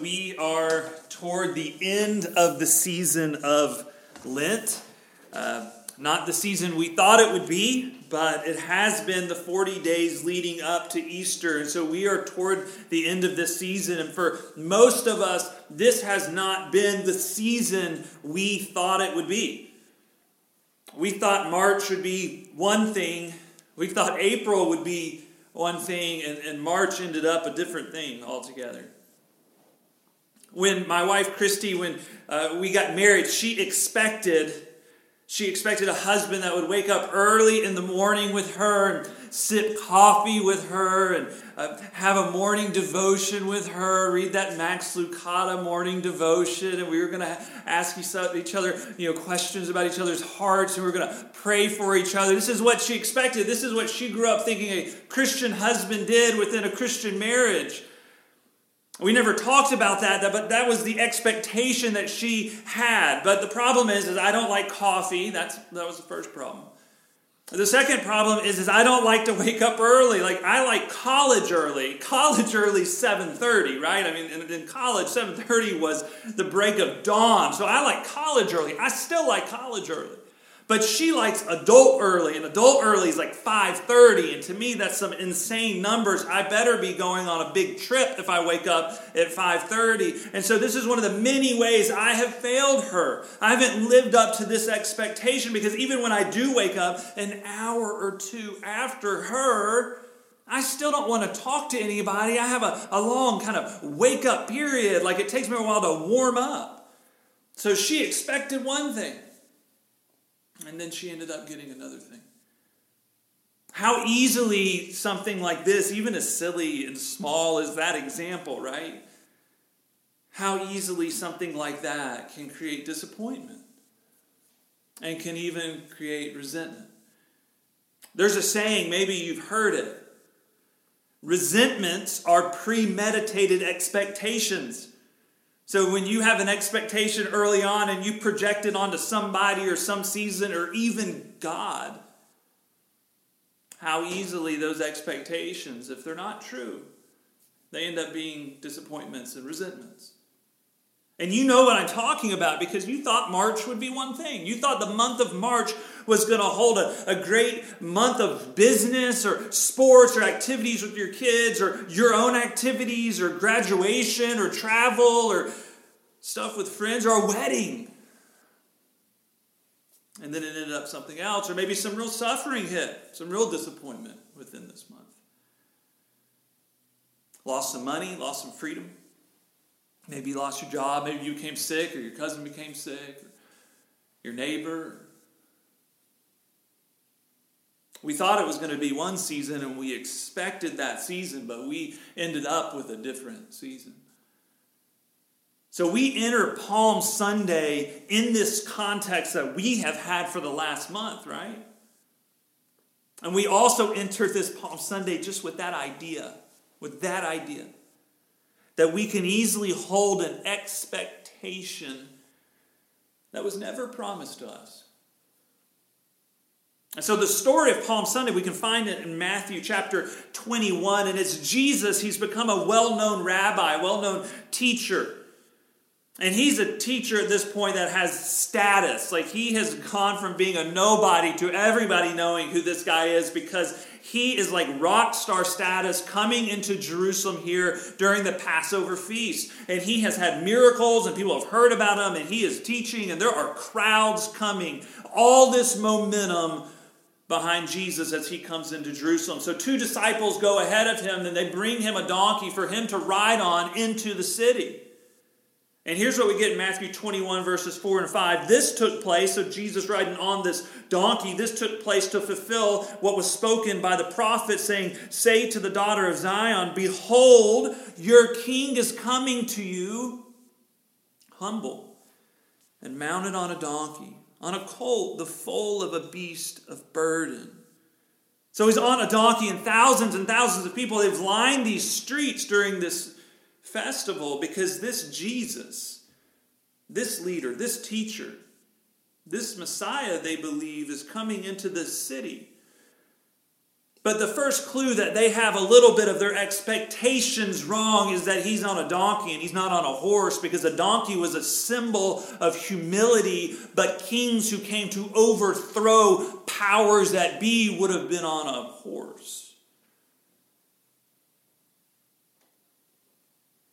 we are toward the end of the season of Lent. Uh, not the season we thought it would be, but it has been the 40 days leading up to Easter. And so we are toward the end of this season. And for most of us, this has not been the season we thought it would be. We thought March would be one thing, we thought April would be one thing, and, and March ended up a different thing altogether. When my wife Christy, when uh, we got married, she expected she expected a husband that would wake up early in the morning with her and sip coffee with her and uh, have a morning devotion with her, read that Max Lucado morning devotion, and we were going to ask each other, you know, questions about each other's hearts, and we were going to pray for each other. This is what she expected. This is what she grew up thinking a Christian husband did within a Christian marriage. We never talked about that, but that was the expectation that she had. But the problem is, is I don't like coffee. That's that was the first problem. The second problem is, is I don't like to wake up early. Like I like college early. College early, seven thirty, right? I mean, in, in college, seven thirty was the break of dawn. So I like college early. I still like college early. But she likes adult early, and adult early is like 5:30, and to me that's some insane numbers. I better be going on a big trip if I wake up at 5:30. And so this is one of the many ways I have failed her. I haven't lived up to this expectation because even when I do wake up an hour or two after her, I still don't want to talk to anybody. I have a, a long kind of wake up period. Like it takes me a while to warm up. So she expected one thing. And then she ended up getting another thing. How easily something like this, even as silly and small as that example, right? How easily something like that can create disappointment and can even create resentment. There's a saying, maybe you've heard it. Resentments are premeditated expectations. So when you have an expectation early on and you project it onto somebody or some season or even God, how easily those expectations, if they're not true, they end up being disappointments and resentments. And you know what I'm talking about because you thought March would be one thing. You thought the month of March was going to hold a, a great month of business or sports or activities with your kids or your own activities or graduation or travel or stuff with friends or a wedding. And then it ended up something else, or maybe some real suffering hit, some real disappointment within this month. Lost some money, lost some freedom. Maybe you lost your job, maybe you became sick, or your cousin became sick, or your neighbor. We thought it was going to be one season and we expected that season, but we ended up with a different season. So we enter Palm Sunday in this context that we have had for the last month, right? And we also enter this Palm Sunday just with that idea, with that idea that we can easily hold an expectation that was never promised to us. And so the story of Palm Sunday, we can find it in Matthew chapter 21, and it's Jesus. He's become a well known rabbi, well known teacher. And he's a teacher at this point that has status. Like he has gone from being a nobody to everybody knowing who this guy is because he is like rock star status coming into Jerusalem here during the Passover feast. And he has had miracles and people have heard about him and he is teaching and there are crowds coming. All this momentum behind Jesus as he comes into Jerusalem. So two disciples go ahead of him and they bring him a donkey for him to ride on into the city. And here's what we get in Matthew 21, verses 4 and 5. This took place, so Jesus riding on this donkey, this took place to fulfill what was spoken by the prophet, saying, Say to the daughter of Zion, Behold, your king is coming to you, humble and mounted on a donkey, on a colt, the foal of a beast of burden. So he's on a donkey, and thousands and thousands of people, they've lined these streets during this festival because this Jesus, this leader, this teacher, this Messiah, they believe, is coming into this city. But the first clue that they have a little bit of their expectations wrong is that he's on a donkey and he's not on a horse because a donkey was a symbol of humility, but kings who came to overthrow powers that be would have been on a horse.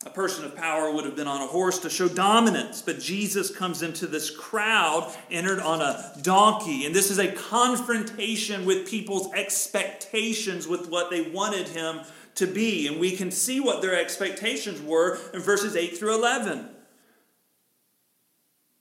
A person of power would have been on a horse to show dominance, but Jesus comes into this crowd, entered on a donkey. And this is a confrontation with people's expectations with what they wanted him to be. And we can see what their expectations were in verses 8 through 11.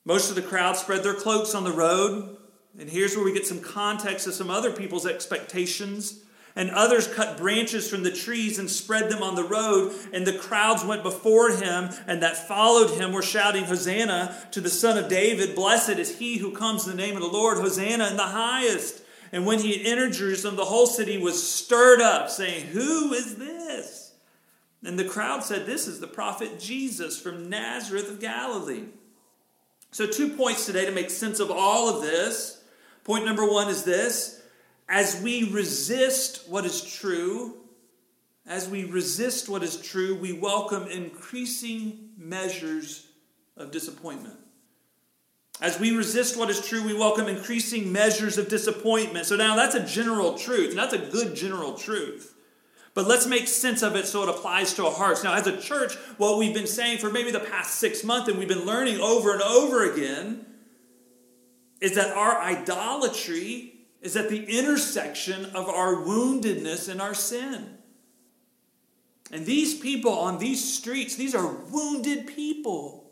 Most of the crowd spread their cloaks on the road. And here's where we get some context of some other people's expectations. And others cut branches from the trees and spread them on the road. And the crowds went before him, and that followed him were shouting, Hosanna to the Son of David. Blessed is he who comes in the name of the Lord. Hosanna in the highest. And when he entered Jerusalem, the whole city was stirred up, saying, Who is this? And the crowd said, This is the prophet Jesus from Nazareth of Galilee. So, two points today to make sense of all of this. Point number one is this as we resist what is true, as we resist what is true, we welcome increasing measures of disappointment. As we resist what is true, we welcome increasing measures of disappointment. So now that's a general truth, and that's a good general truth. But let's make sense of it so it applies to our hearts. Now, as a church, what we've been saying for maybe the past six months, and we've been learning over and over again, is that our idolatry is at the intersection of our woundedness and our sin. And these people on these streets, these are wounded people.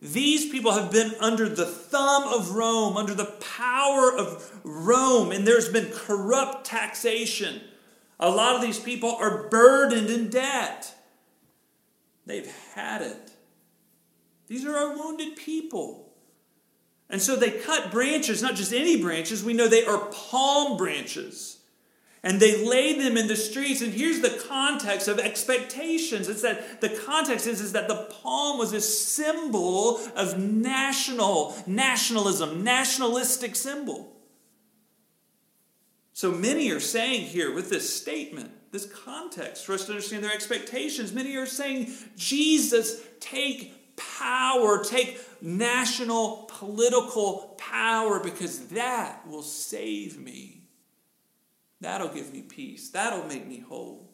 These people have been under the thumb of Rome, under the power of Rome, and there's been corrupt taxation. A lot of these people are burdened in debt. They've had it. These are our wounded people. And so they cut branches, not just any branches, we know they are palm branches. And they lay them in the streets. And here's the context of expectations. It's that the context is, is that the palm was a symbol of national, nationalism, nationalistic symbol. So many are saying here with this statement, this context, for us to understand their expectations, many are saying, Jesus, take power, take national political power because that will save me. That'll give me peace. That'll make me whole.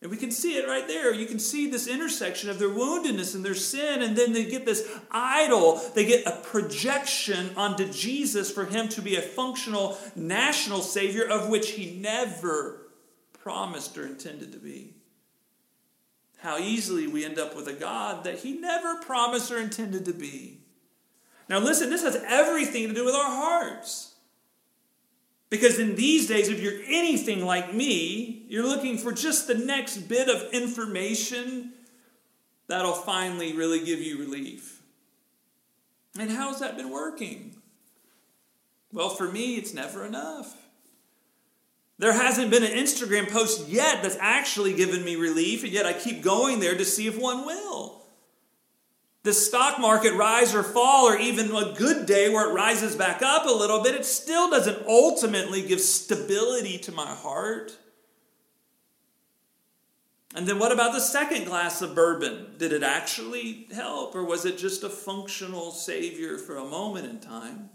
And we can see it right there. You can see this intersection of their woundedness and their sin, and then they get this idol. They get a projection onto Jesus for him to be a functional national Savior, of which he never promised or intended to be how easily we end up with a God that He never promised or intended to be. Now, listen, this has everything to do with our hearts. Because in these days, if you're anything like me, you're looking for just the next bit of information that'll finally really give you relief. And how's that been working? Well, for me, it's never enough. There hasn't been an Instagram post yet that's actually given me relief, and yet I keep going there to see if one will. The stock market rise or fall, or even a good day where it rises back up a little bit, it still doesn't ultimately give stability to my heart. And then what about the second glass of bourbon? Did it actually help, or was it just a functional savior for a moment in time?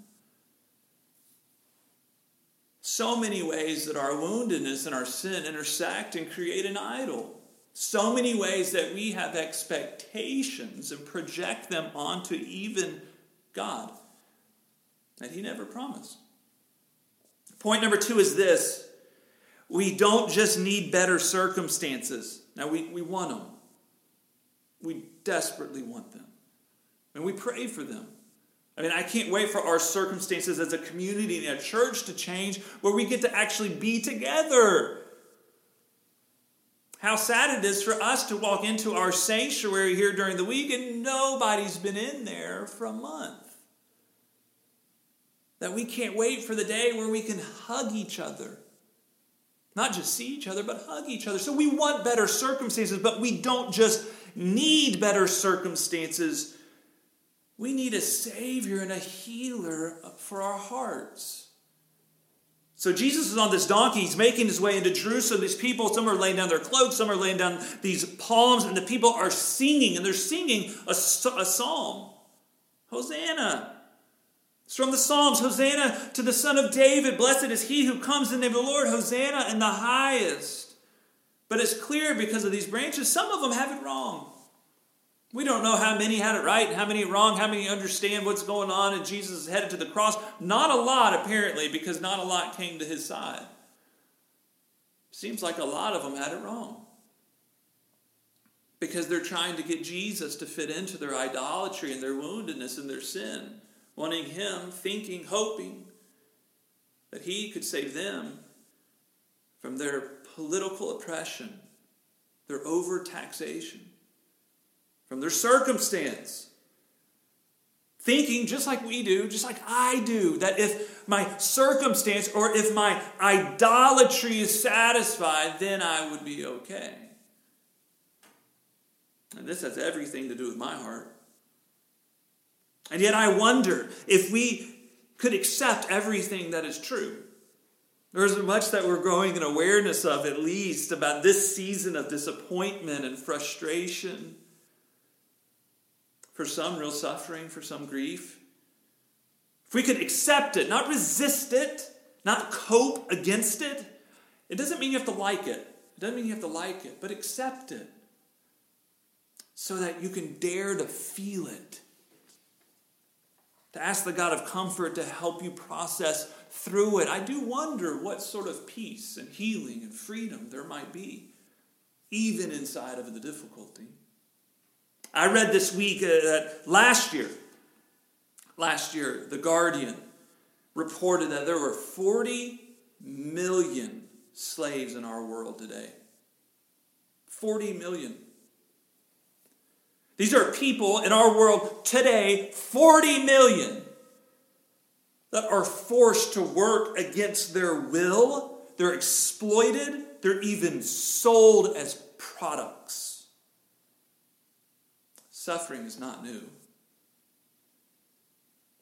so many ways that our woundedness and our sin intersect and create an idol. So many ways that we have expectations and project them onto even God that He never promised. Point number two is this we don't just need better circumstances. Now, we, we want them, we desperately want them, and we pray for them. I mean, I can't wait for our circumstances as a community and a church to change where we get to actually be together. How sad it is for us to walk into our sanctuary here during the week and nobody's been in there for a month. That we can't wait for the day where we can hug each other. Not just see each other, but hug each other. So we want better circumstances, but we don't just need better circumstances we need a Savior and a healer for our hearts. So Jesus is on this donkey. He's making his way into Jerusalem. These people, some are laying down their cloaks, some are laying down these palms, and the people are singing, and they're singing a, a psalm. Hosanna. It's from the Psalms Hosanna to the Son of David. Blessed is he who comes in the name of the Lord. Hosanna in the highest. But it's clear because of these branches, some of them have it wrong. We don't know how many had it right how many wrong, how many understand what's going on, and Jesus is headed to the cross. Not a lot, apparently, because not a lot came to his side. Seems like a lot of them had it wrong. Because they're trying to get Jesus to fit into their idolatry and their woundedness and their sin, wanting him, thinking, hoping that he could save them from their political oppression, their overtaxation from their circumstance. Thinking just like we do, just like I do, that if my circumstance or if my idolatry is satisfied, then I would be okay. And this has everything to do with my heart. And yet I wonder if we could accept everything that is true. There isn't much that we're growing in awareness of, at least, about this season of disappointment and frustration for some real suffering, for some grief. If we could accept it, not resist it, not cope against it, it doesn't mean you have to like it. It doesn't mean you have to like it, but accept it so that you can dare to feel it. To ask the God of comfort to help you process through it. I do wonder what sort of peace and healing and freedom there might be, even inside of the difficulty. I read this week uh, that last year, last year, The Guardian reported that there were 40 million slaves in our world today. 40 million. These are people in our world today, 40 million, that are forced to work against their will. They're exploited. They're even sold as products. Suffering is not new.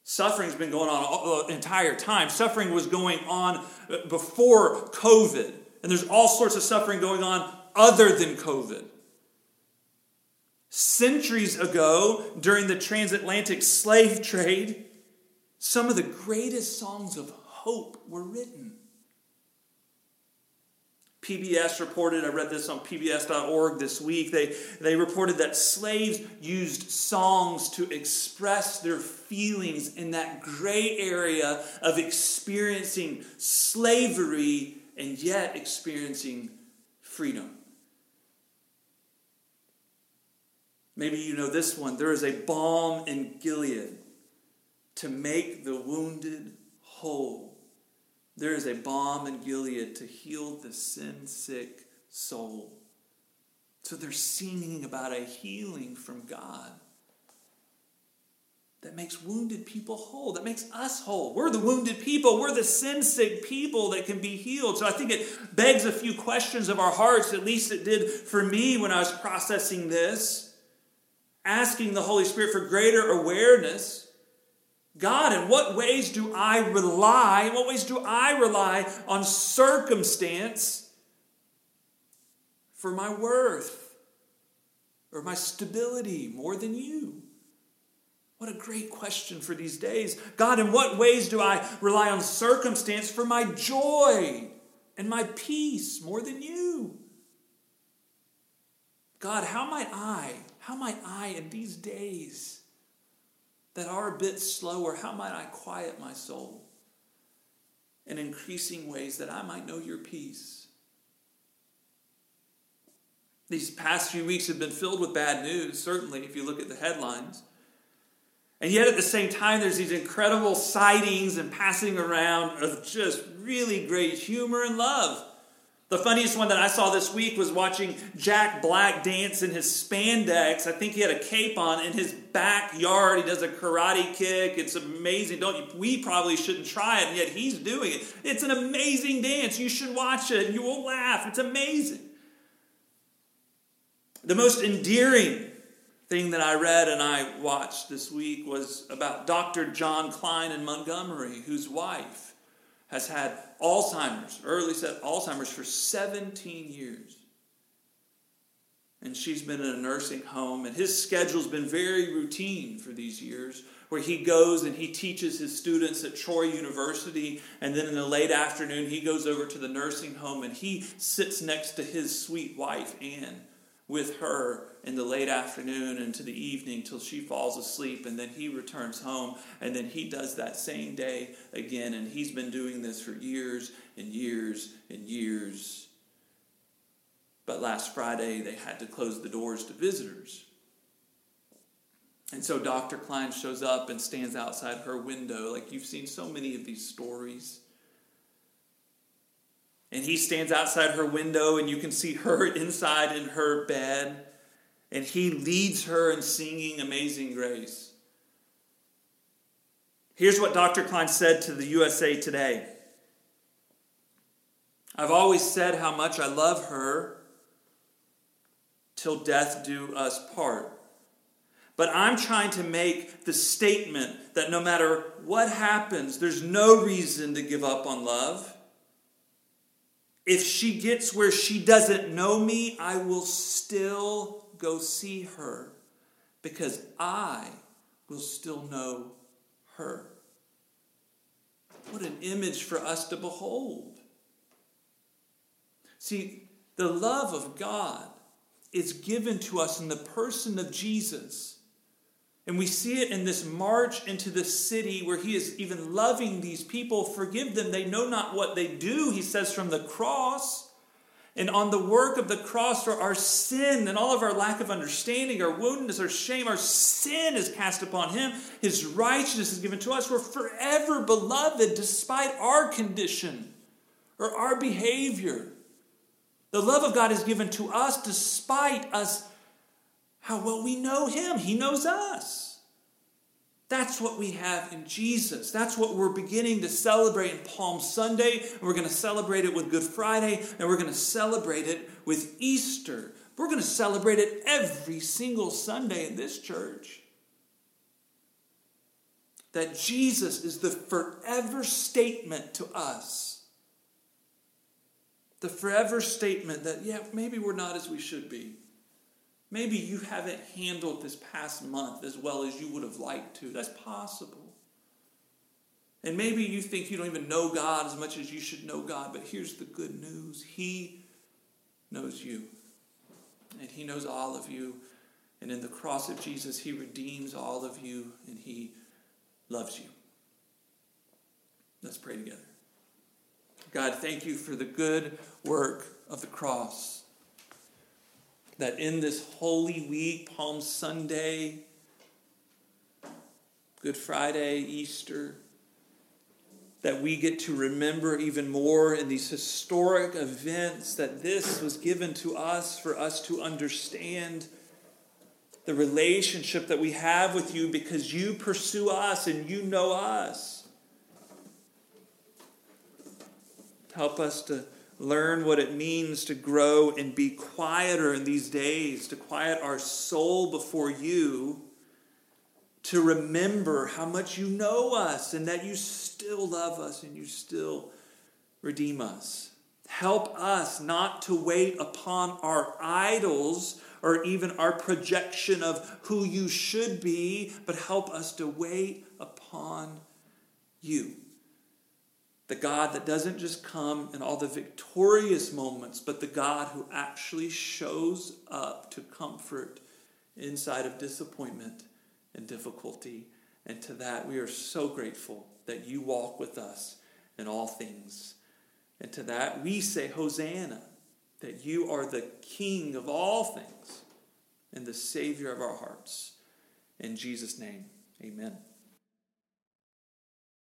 Suffering's been going on all, the entire time. Suffering was going on uh, before COVID, and there's all sorts of suffering going on other than COVID. Centuries ago, during the transatlantic slave trade, some of the greatest songs of hope were written. PBS reported, I read this on PBS.org this week, they, they reported that slaves used songs to express their feelings in that gray area of experiencing slavery and yet experiencing freedom. Maybe you know this one. There is a balm in Gilead to make the wounded whole. There is a balm in Gilead to heal the sin sick soul. So they're singing about a healing from God that makes wounded people whole, that makes us whole. We're the wounded people, we're the sin sick people that can be healed. So I think it begs a few questions of our hearts, at least it did for me when I was processing this, asking the Holy Spirit for greater awareness God, in what ways do I rely? In what ways do I rely on circumstance for my worth or my stability more than you? What a great question for these days. God, in what ways do I rely on circumstance for my joy and my peace more than you? God, how might I, how might I in these days that are a bit slower, how might I quiet my soul in increasing ways that I might know your peace? These past few weeks have been filled with bad news, certainly, if you look at the headlines. And yet, at the same time, there's these incredible sightings and passing around of just really great humor and love. The funniest one that I saw this week was watching Jack Black dance in his spandex. I think he had a cape on in his backyard. He does a karate kick. It's amazing. Don't you? We probably shouldn't try it, and yet he's doing it. It's an amazing dance. You should watch it, you will laugh. It's amazing. The most endearing thing that I read and I watched this week was about Dr. John Klein in Montgomery, whose wife has had Alzheimer's, early set Alzheimer's for 17 years. And she's been in a nursing home, and his schedule's been very routine for these years, where he goes and he teaches his students at Troy University, and then in the late afternoon, he goes over to the nursing home and he sits next to his sweet wife, Anne, with her in the late afternoon into the evening till she falls asleep, and then he returns home, and then he does that same day again, and he's been doing this for years and years and years. But last Friday, they had to close the doors to visitors. And so Dr. Klein shows up and stands outside her window, like you've seen so many of these stories. And he stands outside her window, and you can see her inside in her bed. And he leads her in singing Amazing Grace. Here's what Dr. Klein said to the USA Today I've always said how much I love her till death do us part. But I'm trying to make the statement that no matter what happens, there's no reason to give up on love. If she gets where she doesn't know me, I will still go see her because I will still know her. What an image for us to behold. See, the love of God is given to us in the person of Jesus. And we see it in this march into the city where he is even loving these people. Forgive them, they know not what they do, he says from the cross. And on the work of the cross, for our sin and all of our lack of understanding, our woundedness, our shame, our sin is cast upon him. His righteousness is given to us. We're forever beloved despite our condition or our behavior. The love of God is given to us despite us, how well we know Him. He knows us. That's what we have in Jesus. That's what we're beginning to celebrate in Palm Sunday. And we're going to celebrate it with Good Friday, and we're going to celebrate it with Easter. We're going to celebrate it every single Sunday in this church. That Jesus is the forever statement to us the forever statement that, yeah, maybe we're not as we should be. Maybe you haven't handled this past month as well as you would have liked to. That's possible. And maybe you think you don't even know God as much as you should know God, but here's the good news He knows you, and He knows all of you. And in the cross of Jesus, He redeems all of you, and He loves you. Let's pray together. God, thank you for the good work of the cross. That in this holy week, Palm Sunday, Good Friday, Easter, that we get to remember even more in these historic events that this was given to us for us to understand the relationship that we have with you because you pursue us and you know us. Help us to learn what it means to grow and be quieter in these days, to quiet our soul before you, to remember how much you know us and that you still love us and you still redeem us. Help us not to wait upon our idols or even our projection of who you should be, but help us to wait upon you the God that doesn't just come in all the victorious moments, but the God who actually shows up to comfort inside of disappointment and difficulty. And to that, we are so grateful that you walk with us in all things. And to that, we say, Hosanna, that you are the King of all things and the Savior of our hearts. In Jesus' name, amen.